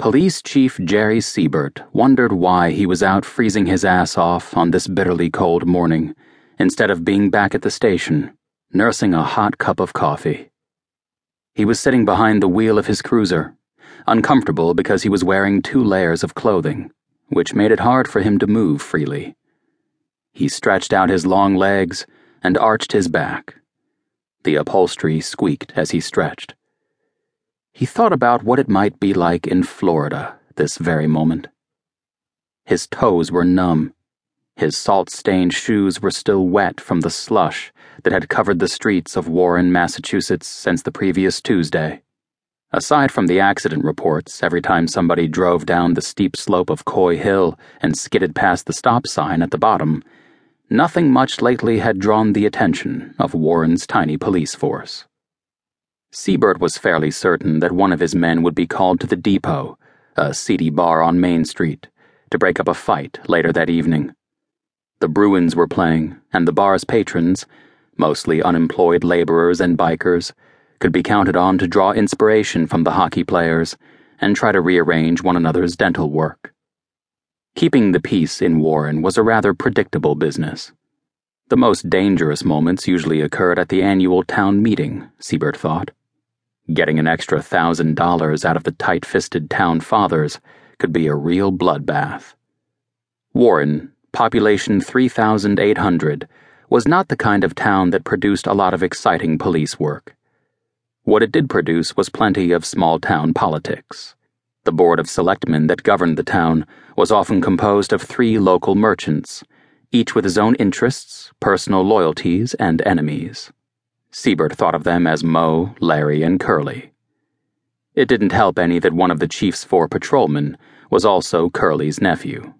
Police Chief Jerry Siebert wondered why he was out freezing his ass off on this bitterly cold morning instead of being back at the station, nursing a hot cup of coffee. He was sitting behind the wheel of his cruiser, uncomfortable because he was wearing two layers of clothing, which made it hard for him to move freely. He stretched out his long legs and arched his back. The upholstery squeaked as he stretched. He thought about what it might be like in Florida this very moment. His toes were numb. His salt stained shoes were still wet from the slush that had covered the streets of Warren, Massachusetts since the previous Tuesday. Aside from the accident reports every time somebody drove down the steep slope of Coy Hill and skidded past the stop sign at the bottom, nothing much lately had drawn the attention of Warren's tiny police force. Siebert was fairly certain that one of his men would be called to the depot, a seedy bar on Main Street, to break up a fight later that evening. The Bruins were playing, and the bar's patrons, mostly unemployed laborers and bikers, could be counted on to draw inspiration from the hockey players and try to rearrange one another's dental work. Keeping the peace in Warren was a rather predictable business. The most dangerous moments usually occurred at the annual town meeting, Siebert thought. Getting an extra thousand dollars out of the tight fisted town fathers could be a real bloodbath. Warren, population 3,800, was not the kind of town that produced a lot of exciting police work. What it did produce was plenty of small town politics. The board of selectmen that governed the town was often composed of three local merchants, each with his own interests, personal loyalties, and enemies. Siebert thought of them as Moe, Larry, and Curly. It didn't help any that one of the chief's four patrolmen was also Curly's nephew.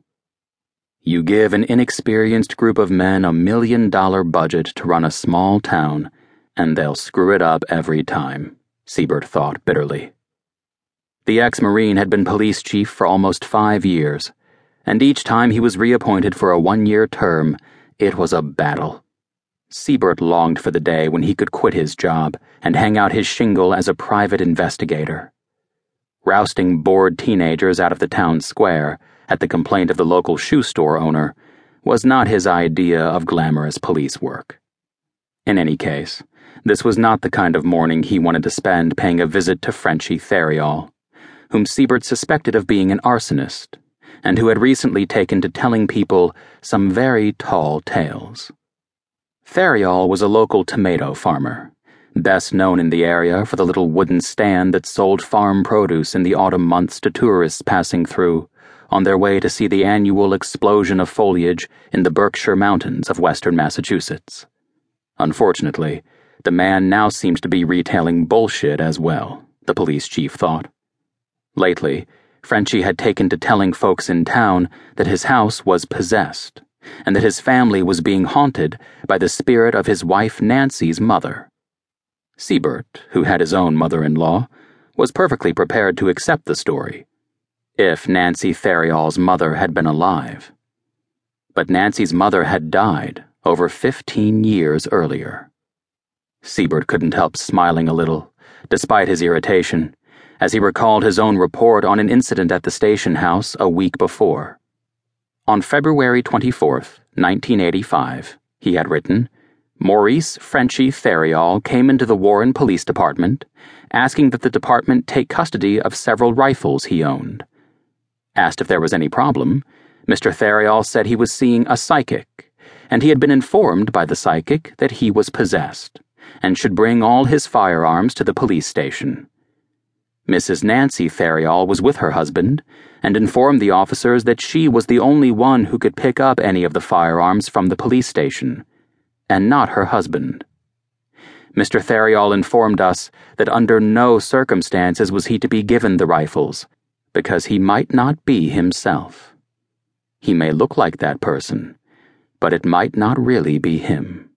You give an inexperienced group of men a million dollar budget to run a small town, and they'll screw it up every time, Siebert thought bitterly. The ex Marine had been police chief for almost five years, and each time he was reappointed for a one year term, it was a battle. Siebert longed for the day when he could quit his job and hang out his shingle as a private investigator. Rousting bored teenagers out of the town square, at the complaint of the local shoe store owner, was not his idea of glamorous police work. In any case, this was not the kind of morning he wanted to spend paying a visit to Frenchy Theriault, whom Siebert suspected of being an arsonist, and who had recently taken to telling people some very tall tales. Theriault was a local tomato farmer, best known in the area for the little wooden stand that sold farm produce in the autumn months to tourists passing through on their way to see the annual explosion of foliage in the Berkshire Mountains of western Massachusetts. Unfortunately, the man now seems to be retailing bullshit as well, the police chief thought. Lately, Frenchy had taken to telling folks in town that his house was possessed and that his family was being haunted by the spirit of his wife Nancy's mother. Siebert, who had his own mother in law, was perfectly prepared to accept the story, if Nancy Theriault's mother had been alive. But Nancy's mother had died over 15 years earlier. Siebert couldn't help smiling a little, despite his irritation, as he recalled his own report on an incident at the station house a week before. On February 24, 1985, he had written, Maurice Frenchy Theriault came into the Warren Police Department, asking that the department take custody of several rifles he owned. Asked if there was any problem, Mr. Theriault said he was seeing a psychic, and he had been informed by the psychic that he was possessed, and should bring all his firearms to the police station. Mrs. Nancy Theriault was with her husband and informed the officers that she was the only one who could pick up any of the firearms from the police station, and not her husband. Mr. Theriault informed us that under no circumstances was he to be given the rifles, because he might not be himself. He may look like that person, but it might not really be him.